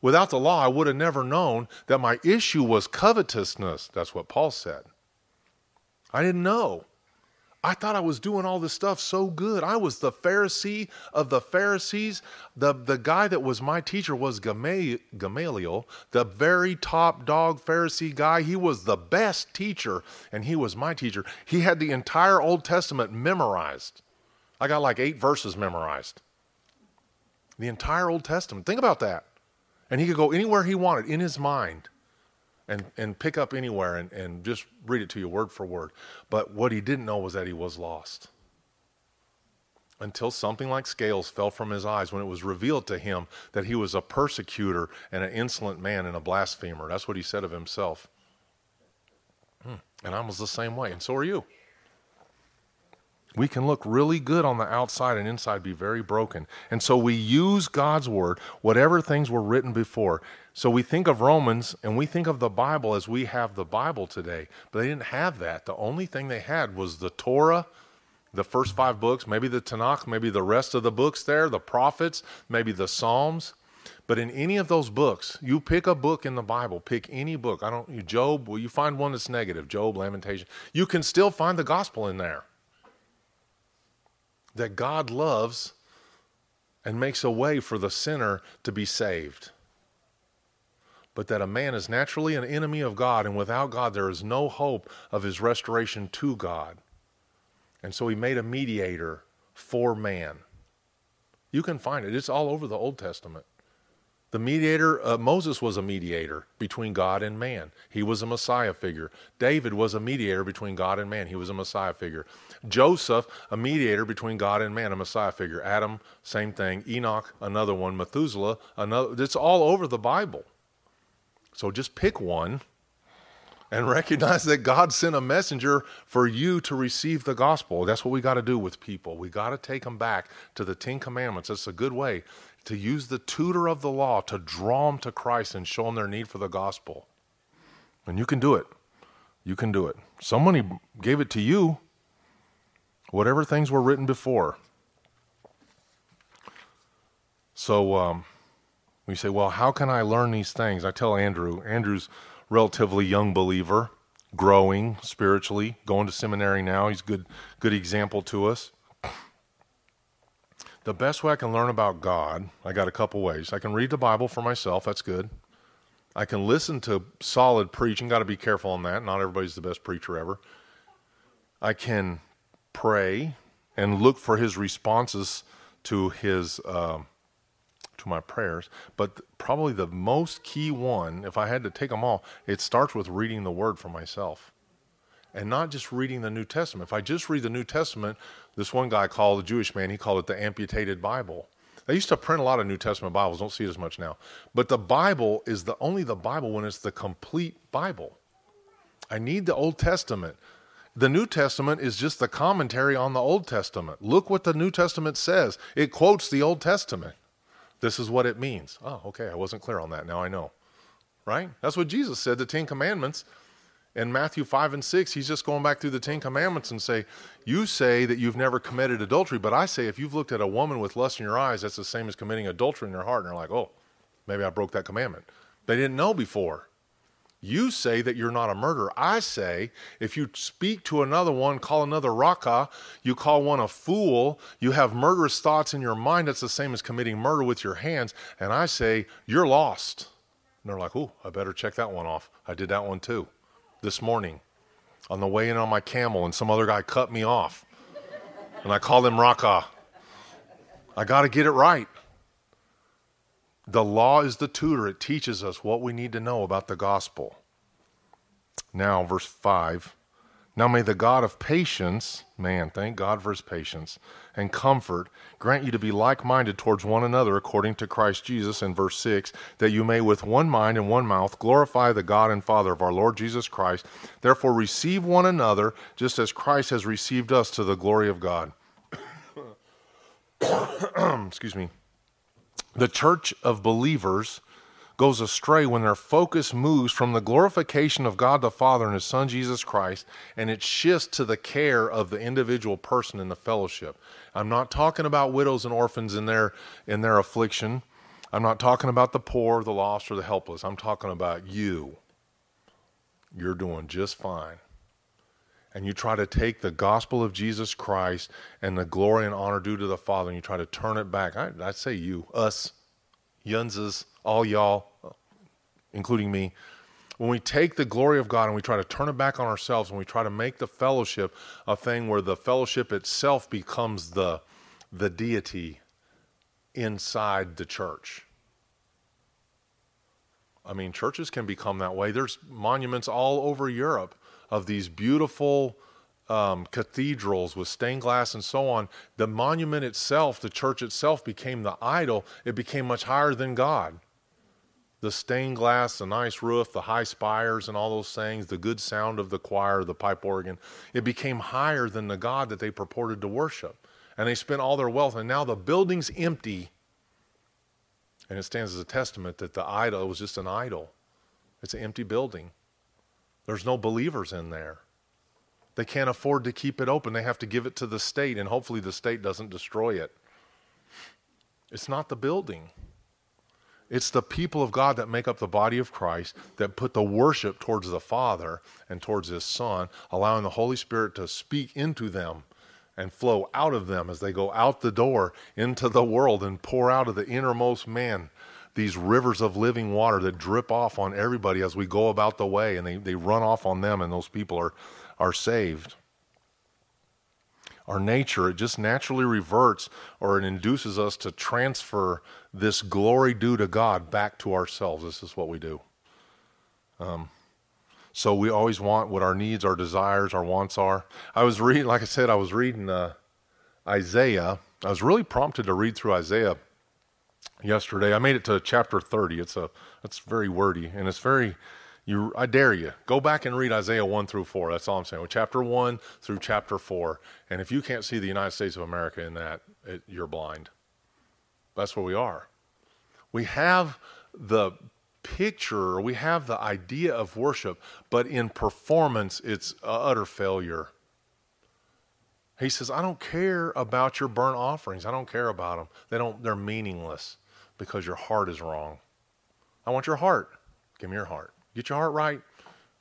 Without the law, I would have never known that my issue was covetousness. That's what Paul said. I didn't know. I thought I was doing all this stuff so good. I was the Pharisee of the Pharisees. The, the guy that was my teacher was Gamaliel, the very top dog Pharisee guy. He was the best teacher, and he was my teacher. He had the entire Old Testament memorized. I got like eight verses memorized. The entire Old Testament. Think about that. And he could go anywhere he wanted in his mind and, and pick up anywhere and, and just read it to you word for word. But what he didn't know was that he was lost. Until something like scales fell from his eyes when it was revealed to him that he was a persecutor and an insolent man and a blasphemer. That's what he said of himself. Hmm. And I was the same way, and so are you. We can look really good on the outside and inside be very broken. And so we use God's word, whatever things were written before. So we think of Romans and we think of the Bible as we have the Bible today. But they didn't have that. The only thing they had was the Torah, the first five books, maybe the Tanakh, maybe the rest of the books there, the prophets, maybe the Psalms. But in any of those books, you pick a book in the Bible, pick any book. I don't Job, well, you find one that's negative, Job, Lamentation. You can still find the gospel in there that God loves and makes a way for the sinner to be saved. But that a man is naturally an enemy of God, and without God, there is no hope of his restoration to God. And so he made a mediator for man. You can find it, it's all over the Old Testament. The mediator, uh, Moses was a mediator between God and man. He was a Messiah figure. David was a mediator between God and man. He was a Messiah figure. Joseph, a mediator between God and man, a Messiah figure. Adam, same thing. Enoch, another one. Methuselah, another. It's all over the Bible. So just pick one and recognize that God sent a messenger for you to receive the gospel. That's what we got to do with people. We got to take them back to the Ten Commandments. That's a good way to use the tutor of the law to draw them to Christ and show them their need for the gospel. And you can do it. You can do it. Somebody gave it to you. Whatever things were written before. So um, we say, well, how can I learn these things? I tell Andrew, Andrew's relatively young believer, growing spiritually, going to seminary now. He's good, good example to us. The best way I can learn about God, I got a couple ways. I can read the Bible for myself, that's good. I can listen to solid preaching, got to be careful on that. Not everybody's the best preacher ever. I can pray and look for his responses to his uh, to my prayers. But probably the most key one, if I had to take them all, it starts with reading the Word for myself and not just reading the New Testament. If I just read the New Testament, this one guy called a Jewish man, he called it the amputated Bible. They used to print a lot of New Testament Bibles, don't see it as much now. But the Bible is the only the Bible when it's the complete Bible. I need the Old Testament. The New Testament is just the commentary on the Old Testament. Look what the New Testament says. It quotes the Old Testament. This is what it means. Oh, okay, I wasn't clear on that. Now I know. Right? That's what Jesus said, the Ten Commandments in Matthew 5 and 6, he's just going back through the Ten Commandments and say, You say that you've never committed adultery, but I say if you've looked at a woman with lust in your eyes, that's the same as committing adultery in your heart. And they're like, Oh, maybe I broke that commandment. They didn't know before. You say that you're not a murderer. I say if you speak to another one, call another raka, you call one a fool, you have murderous thoughts in your mind, that's the same as committing murder with your hands. And I say, You're lost. And they're like, Oh, I better check that one off. I did that one too this morning on the way in on my camel, and some other guy cut me off. And I called him Raka. I got to get it right. The law is the tutor, it teaches us what we need to know about the gospel. Now, verse 5 Now may the God of patience, man, thank God for his patience, and comfort grant you to be like minded towards one another according to Christ Jesus in verse 6, that you may with one mind and one mouth glorify the God and Father of our Lord Jesus Christ. Therefore receive one another just as Christ has received us to the glory of God. Excuse me. The church of believers goes astray when their focus moves from the glorification of God the Father and His Son Jesus Christ and it shifts to the care of the individual person in the fellowship. I'm not talking about widows and orphans in their in their affliction. I'm not talking about the poor, the lost, or the helpless. I'm talking about you. You're doing just fine. And you try to take the gospel of Jesus Christ and the glory and honor due to the Father, and you try to turn it back. I, I say you, us, Yunzes, all y'all, including me, when we take the glory of God and we try to turn it back on ourselves and we try to make the fellowship a thing where the fellowship itself becomes the, the deity inside the church. I mean, churches can become that way. There's monuments all over Europe of these beautiful um, cathedrals with stained glass and so on. The monument itself, the church itself, became the idol. It became much higher than God the stained glass, the nice roof, the high spires, and all those things, the good sound of the choir, the pipe organ, it became higher than the God that they purported to worship. And they spent all their wealth, and now the building's empty. And it stands as a testament that the idol was just an idol. It's an empty building. There's no believers in there. They can't afford to keep it open. They have to give it to the state, and hopefully the state doesn't destroy it. It's not the building. It's the people of God that make up the body of Christ that put the worship towards the Father and towards His Son, allowing the Holy Spirit to speak into them and flow out of them as they go out the door into the world and pour out of the innermost man these rivers of living water that drip off on everybody as we go about the way and they, they run off on them and those people are, are saved our nature, it just naturally reverts or it induces us to transfer this glory due to God back to ourselves. This is what we do. Um, so we always want what our needs, our desires, our wants are. I was reading, like I said, I was reading uh, Isaiah. I was really prompted to read through Isaiah yesterday. I made it to chapter 30. It's a it's very wordy and it's very you, I dare you, go back and read Isaiah 1 through 4. That's all I'm saying. Well, chapter 1 through chapter 4. And if you can't see the United States of America in that, it, you're blind. That's where we are. We have the picture, we have the idea of worship, but in performance, it's utter failure. He says, I don't care about your burnt offerings. I don't care about them. They don't, they're meaningless because your heart is wrong. I want your heart. Give me your heart. Get your heart right.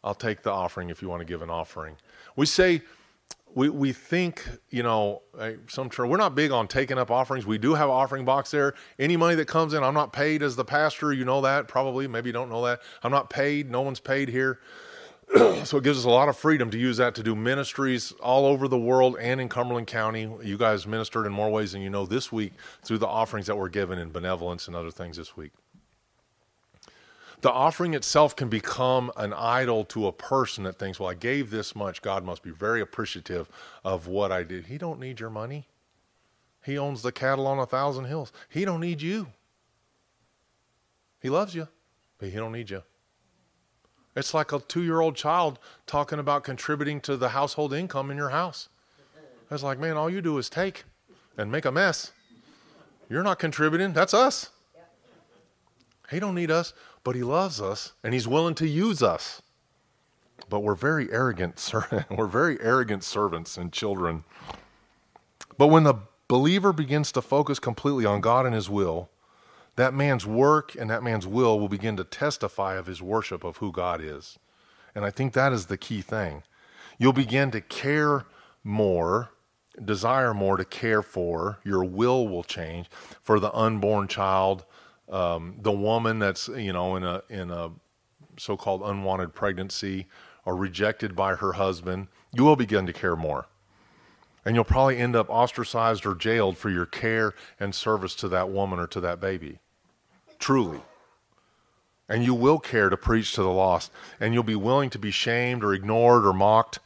I'll take the offering if you want to give an offering. We say, we, we think, you know, some church, we're not big on taking up offerings. We do have an offering box there. Any money that comes in, I'm not paid as the pastor. You know that probably. Maybe you don't know that. I'm not paid. No one's paid here. so it gives us a lot of freedom to use that to do ministries all over the world and in Cumberland County. You guys ministered in more ways than you know this week through the offerings that were given in benevolence and other things this week the offering itself can become an idol to a person that thinks, well, I gave this much. God must be very appreciative of what I did. He don't need your money. He owns the cattle on a thousand hills. He don't need you. He loves you, but he don't need you. It's like a two-year-old child talking about contributing to the household income in your house. It's like, man, all you do is take and make a mess. You're not contributing. That's us. He don't need us but he loves us and he's willing to use us. But we're very arrogant, sir. we're very arrogant servants and children. But when the believer begins to focus completely on God and his will, that man's work and that man's will will begin to testify of his worship of who God is. And I think that is the key thing. You'll begin to care more, desire more to care for, your will will change for the unborn child um, the woman that's you know in a in a so-called unwanted pregnancy or rejected by her husband, you will begin to care more. And you'll probably end up ostracized or jailed for your care and service to that woman or to that baby. Truly. And you will care to preach to the lost. And you'll be willing to be shamed or ignored or mocked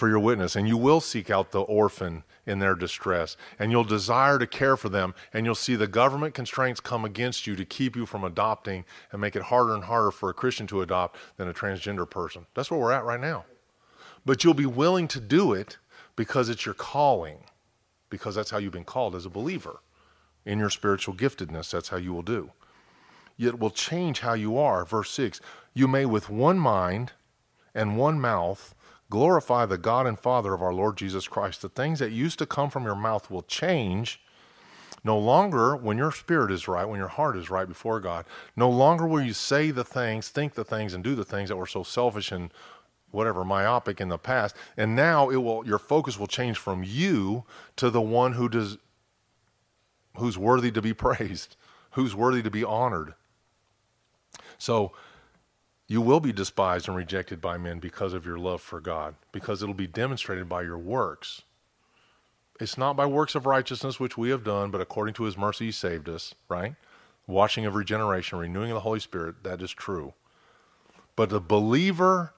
for your witness, and you will seek out the orphan in their distress, and you'll desire to care for them, and you'll see the government constraints come against you to keep you from adopting and make it harder and harder for a Christian to adopt than a transgender person. That's where we're at right now. But you'll be willing to do it because it's your calling, because that's how you've been called as a believer. In your spiritual giftedness, that's how you will do. Yet will change how you are. Verse 6 You may with one mind and one mouth glorify the God and Father of our Lord Jesus Christ. The things that used to come from your mouth will change. No longer, when your spirit is right, when your heart is right before God, no longer will you say the things, think the things, and do the things that were so selfish and whatever myopic in the past. And now it will your focus will change from you to the one who does who's worthy to be praised, who's worthy to be honored. So you will be despised and rejected by men because of your love for God, because it'll be demonstrated by your works. It's not by works of righteousness which we have done, but according to his mercy he saved us, right? Washing of regeneration, renewing of the Holy Spirit, that is true. But the believer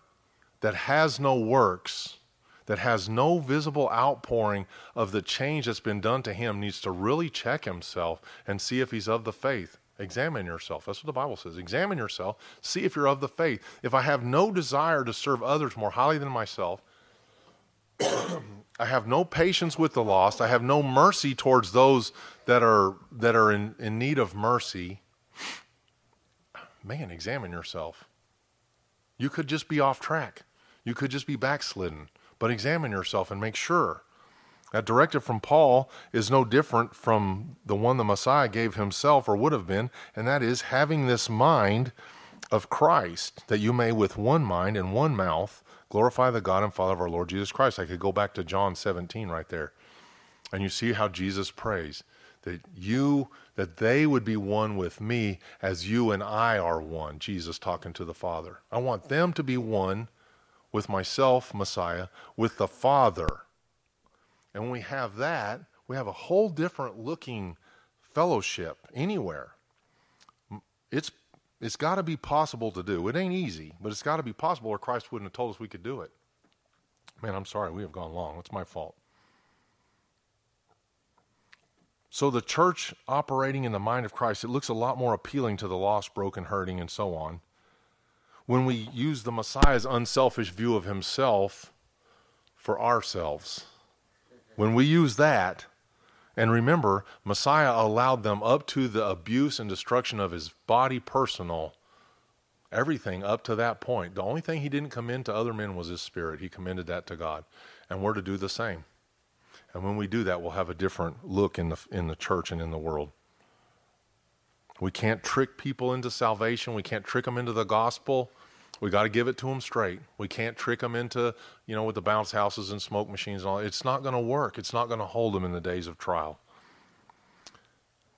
that has no works, that has no visible outpouring of the change that's been done to him, needs to really check himself and see if he's of the faith. Examine yourself. That's what the Bible says. Examine yourself. See if you're of the faith. If I have no desire to serve others more highly than myself, I have no patience with the lost. I have no mercy towards those that are that are in, in need of mercy. Man, examine yourself. You could just be off track. You could just be backslidden. But examine yourself and make sure that directive from Paul is no different from the one the Messiah gave himself or would have been, and that is having this mind of Christ, that you may with one mind and one mouth glorify the God and Father of our Lord Jesus Christ. I could go back to John 17 right there. And you see how Jesus prays that you that they would be one with me as you and I are one. Jesus talking to the Father. I want them to be one with myself, Messiah, with the Father and when we have that, we have a whole different looking fellowship anywhere. It's it's got to be possible to do. It ain't easy, but it's got to be possible, or Christ wouldn't have told us we could do it. Man, I'm sorry, we have gone long. It's my fault. So the church operating in the mind of Christ, it looks a lot more appealing to the lost, broken, hurting, and so on. When we use the Messiah's unselfish view of himself for ourselves. When we use that, and remember, Messiah allowed them up to the abuse and destruction of his body personal, everything up to that point. The only thing he didn't commend to other men was his spirit. He commended that to God. And we're to do the same. And when we do that, we'll have a different look in the, in the church and in the world. We can't trick people into salvation. We can't trick them into the gospel. We got to give it to them straight. We can't trick them into, you know, with the bounce houses and smoke machines and all. It's not going to work. It's not going to hold them in the days of trial.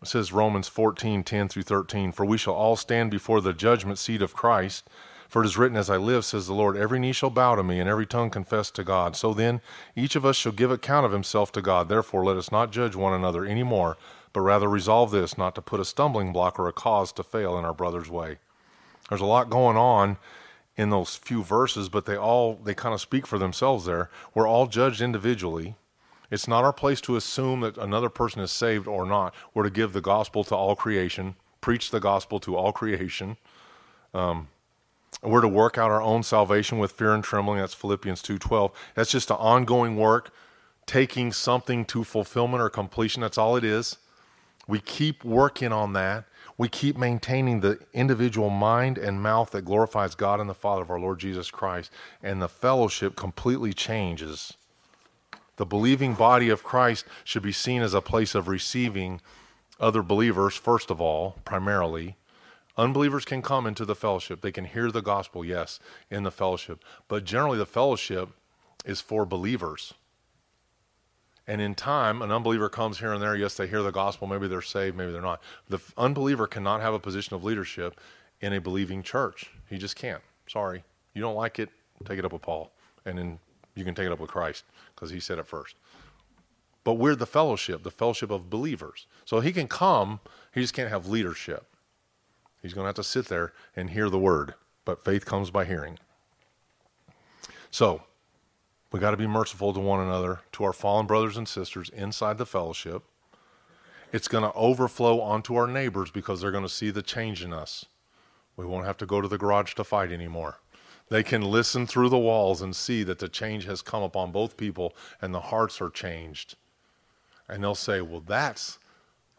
It says Romans 14, 10 through 13, For we shall all stand before the judgment seat of Christ. For it is written, As I live, says the Lord, every knee shall bow to me, and every tongue confess to God. So then, each of us shall give account of himself to God. Therefore, let us not judge one another any more, but rather resolve this, not to put a stumbling block or a cause to fail in our brother's way. There's a lot going on in those few verses, but they all they kind of speak for themselves there. We're all judged individually. It's not our place to assume that another person is saved or not. We're to give the gospel to all creation, preach the gospel to all creation. Um, we're to work out our own salvation with fear and trembling. That's Philippians 2:12. That's just an ongoing work, taking something to fulfillment or completion. That's all it is. We keep working on that we keep maintaining the individual mind and mouth that glorifies God and the Father of our Lord Jesus Christ, and the fellowship completely changes. The believing body of Christ should be seen as a place of receiving other believers, first of all, primarily. Unbelievers can come into the fellowship. They can hear the gospel, yes, in the fellowship. But generally, the fellowship is for believers. And in time, an unbeliever comes here and there. Yes, they hear the gospel. Maybe they're saved, maybe they're not. The unbeliever cannot have a position of leadership in a believing church. He just can't. Sorry. You don't like it, take it up with Paul. And then you can take it up with Christ because he said it first. But we're the fellowship, the fellowship of believers. So he can come, he just can't have leadership. He's going to have to sit there and hear the word. But faith comes by hearing. So, We got to be merciful to one another, to our fallen brothers and sisters inside the fellowship. It's going to overflow onto our neighbors because they're going to see the change in us. We won't have to go to the garage to fight anymore. They can listen through the walls and see that the change has come upon both people and the hearts are changed. And they'll say, Well, that's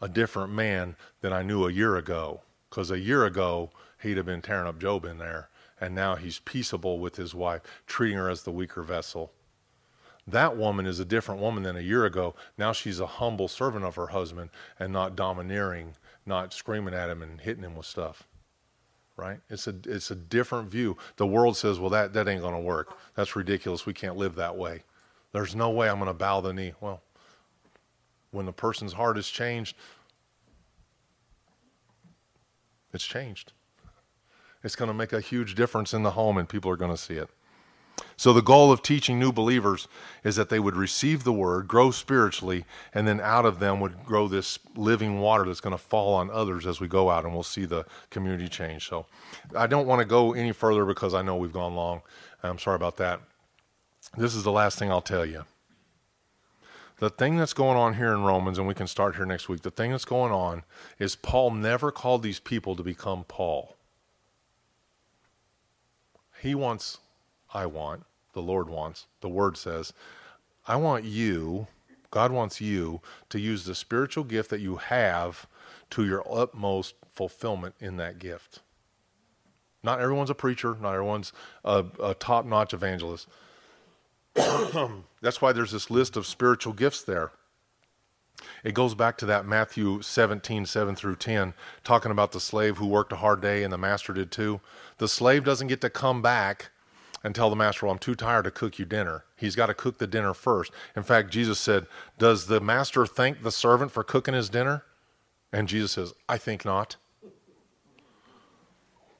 a different man than I knew a year ago. Because a year ago, he'd have been tearing up Job in there. And now he's peaceable with his wife, treating her as the weaker vessel. That woman is a different woman than a year ago. Now she's a humble servant of her husband and not domineering, not screaming at him and hitting him with stuff. Right? It's a it's a different view. The world says, "Well, that that ain't going to work. That's ridiculous. We can't live that way. There's no way I'm going to bow the knee." Well, when the person's heart is changed, it's changed. It's going to make a huge difference in the home, and people are going to see it. So, the goal of teaching new believers is that they would receive the word, grow spiritually, and then out of them would grow this living water that's going to fall on others as we go out, and we'll see the community change. So, I don't want to go any further because I know we've gone long. I'm sorry about that. This is the last thing I'll tell you. The thing that's going on here in Romans, and we can start here next week, the thing that's going on is Paul never called these people to become Paul. He wants I want, the Lord wants, the Word says, I want you, God wants you to use the spiritual gift that you have to your utmost fulfillment in that gift. Not everyone's a preacher, not everyone's a, a top notch evangelist. That's why there's this list of spiritual gifts there. It goes back to that Matthew 17, 7 through 10, talking about the slave who worked a hard day and the master did too. The slave doesn't get to come back and tell the master, Well, I'm too tired to cook you dinner. He's got to cook the dinner first. In fact, Jesus said, Does the master thank the servant for cooking his dinner? And Jesus says, I think not.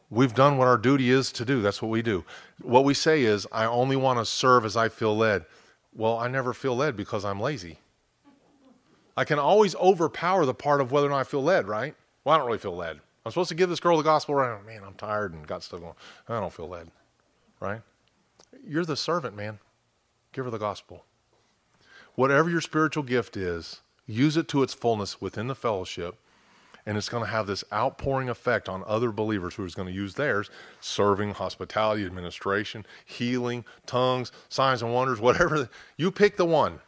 We've done what our duty is to do. That's what we do. What we say is, I only want to serve as I feel led. Well, I never feel led because I'm lazy. I can always overpower the part of whether or not I feel led, right? Well, I don't really feel led. I'm supposed to give this girl the gospel right Man, I'm tired and got stuff going. I don't feel led, right? You're the servant, man. Give her the gospel. Whatever your spiritual gift is, use it to its fullness within the fellowship, and it's going to have this outpouring effect on other believers who are going to use theirs serving, hospitality, administration, healing, tongues, signs and wonders, whatever. You pick the one.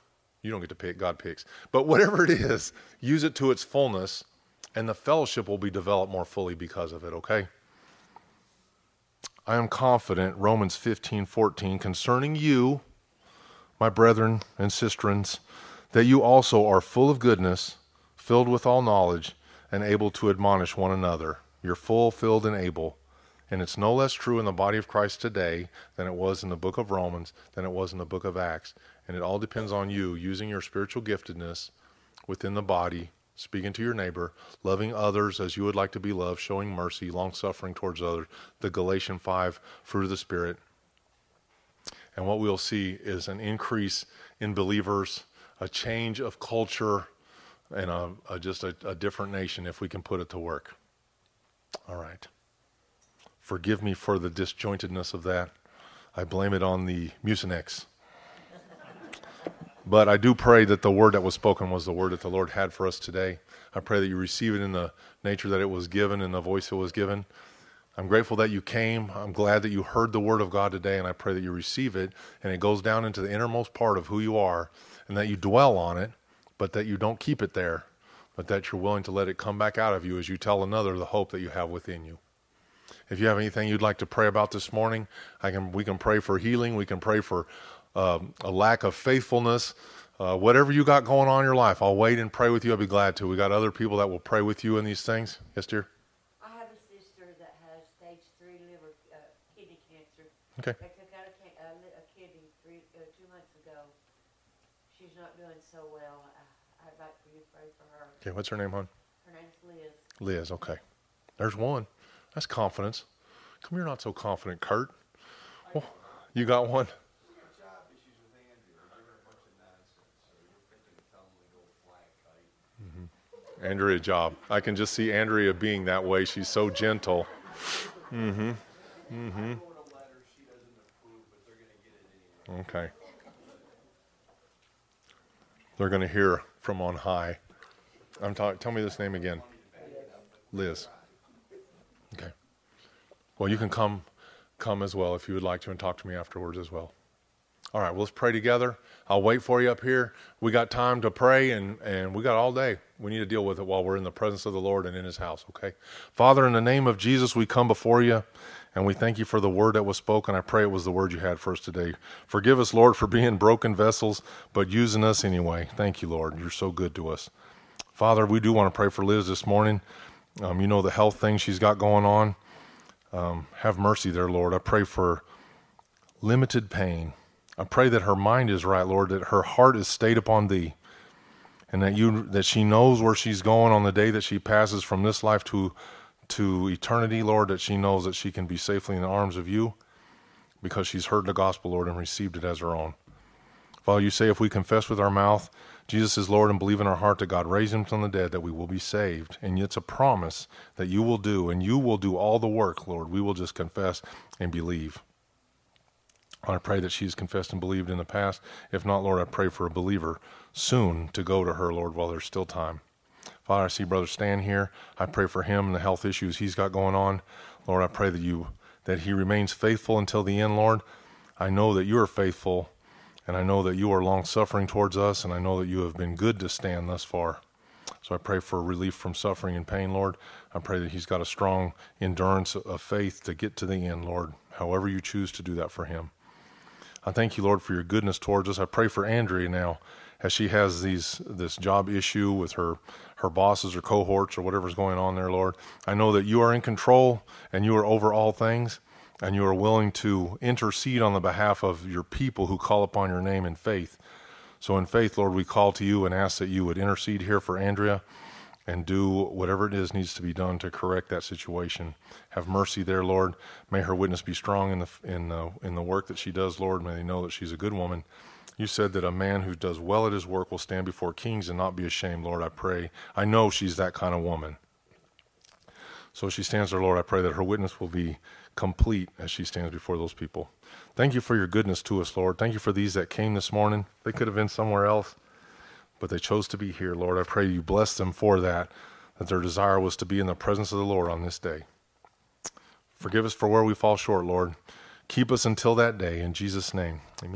You don't get to pick, God picks. But whatever it is, use it to its fullness, and the fellowship will be developed more fully because of it, okay? I am confident, Romans 15, 14, concerning you, my brethren and sisterins, that you also are full of goodness, filled with all knowledge, and able to admonish one another. You're full, filled, and able. And it's no less true in the body of Christ today than it was in the book of Romans, than it was in the book of Acts. And it all depends on you using your spiritual giftedness within the body speaking to your neighbor, loving others as you would like to be loved, showing mercy, long suffering towards others, the Galatian 5 fruit of the Spirit. And what we'll see is an increase in believers, a change of culture, and a, a just a, a different nation if we can put it to work. All right. Forgive me for the disjointedness of that. I blame it on the Mucinex. But I do pray that the word that was spoken was the word that the Lord had for us today. I pray that you receive it in the nature that it was given and the voice it was given. I'm grateful that you came. I'm glad that you heard the word of God today, and I pray that you receive it and it goes down into the innermost part of who you are and that you dwell on it, but that you don't keep it there, but that you're willing to let it come back out of you as you tell another the hope that you have within you. If you have anything you'd like to pray about this morning, I can we can pray for healing, we can pray for um, a lack of faithfulness, uh, whatever you got going on in your life, I'll wait and pray with you. I'll be glad to. We got other people that will pray with you in these things. Yes, dear. I have a sister that has stage three liver uh, kidney cancer. Okay. They took out a, a, a kidney three uh, two months ago. She's not doing so well. I, I'd like for you to pray for her. Okay, what's her name, hon? Her name's Liz. Liz. Okay. There's one. That's confidence. Come here, not so confident, Kurt. Well, you got one. job issues with Andrea. They're giving her a bunch of nonsense, so you're thinking of telling them to go fly a kite. Andrea job. I can just see Andrea being that way. She's so gentle. Mm-hmm. anyway. Okay. they're going to hear from on high. I'm talking. Tell me this name again. Liz. Okay. Well, you can come, come as well if you would like to, and talk to me afterwards as well. All right. Well, let's pray together. I'll wait for you up here. We got time to pray, and and we got all day. We need to deal with it while we're in the presence of the Lord and in His house. Okay. Father, in the name of Jesus, we come before you. And we thank you for the word that was spoken. I pray it was the word you had for us today. Forgive us, Lord, for being broken vessels, but using us anyway. Thank you, Lord. You're so good to us. Father, we do want to pray for Liz this morning. Um, you know the health thing she's got going on. Um, have mercy there, Lord. I pray for limited pain. I pray that her mind is right, Lord, that her heart is stayed upon thee, and that you that she knows where she's going on the day that she passes from this life to to eternity, Lord, that she knows that she can be safely in the arms of you because she's heard the gospel, Lord, and received it as her own. Father, you say if we confess with our mouth Jesus is Lord and believe in our heart that God raised him from the dead, that we will be saved. And it's a promise that you will do, and you will do all the work, Lord. We will just confess and believe. I pray that she's confessed and believed in the past. If not, Lord, I pray for a believer soon to go to her, Lord, while there's still time. Father, I see Brother Stan here. I pray for him and the health issues he's got going on. Lord, I pray that you that he remains faithful until the end, Lord. I know that you are faithful, and I know that you are long suffering towards us, and I know that you have been good to Stan thus far. So I pray for relief from suffering and pain, Lord. I pray that he's got a strong endurance of faith to get to the end, Lord, however you choose to do that for him. I thank you, Lord, for your goodness towards us. I pray for Andrea now as she has these this job issue with her her bosses or cohorts or whatever's going on there, Lord. I know that you are in control and you are over all things and you are willing to intercede on the behalf of your people who call upon your name in faith. So in faith, Lord, we call to you and ask that you would intercede here for Andrea and do whatever it is needs to be done to correct that situation. Have mercy there, Lord. May her witness be strong in the in the in the work that she does, Lord. May they know that she's a good woman you said that a man who does well at his work will stand before kings and not be ashamed. Lord, I pray. I know she's that kind of woman. So she stands there, Lord, I pray that her witness will be complete as she stands before those people. Thank you for your goodness to us, Lord. Thank you for these that came this morning. They could have been somewhere else, but they chose to be here, Lord. I pray you bless them for that, that their desire was to be in the presence of the Lord on this day. Forgive us for where we fall short, Lord. Keep us until that day. In Jesus' name, amen.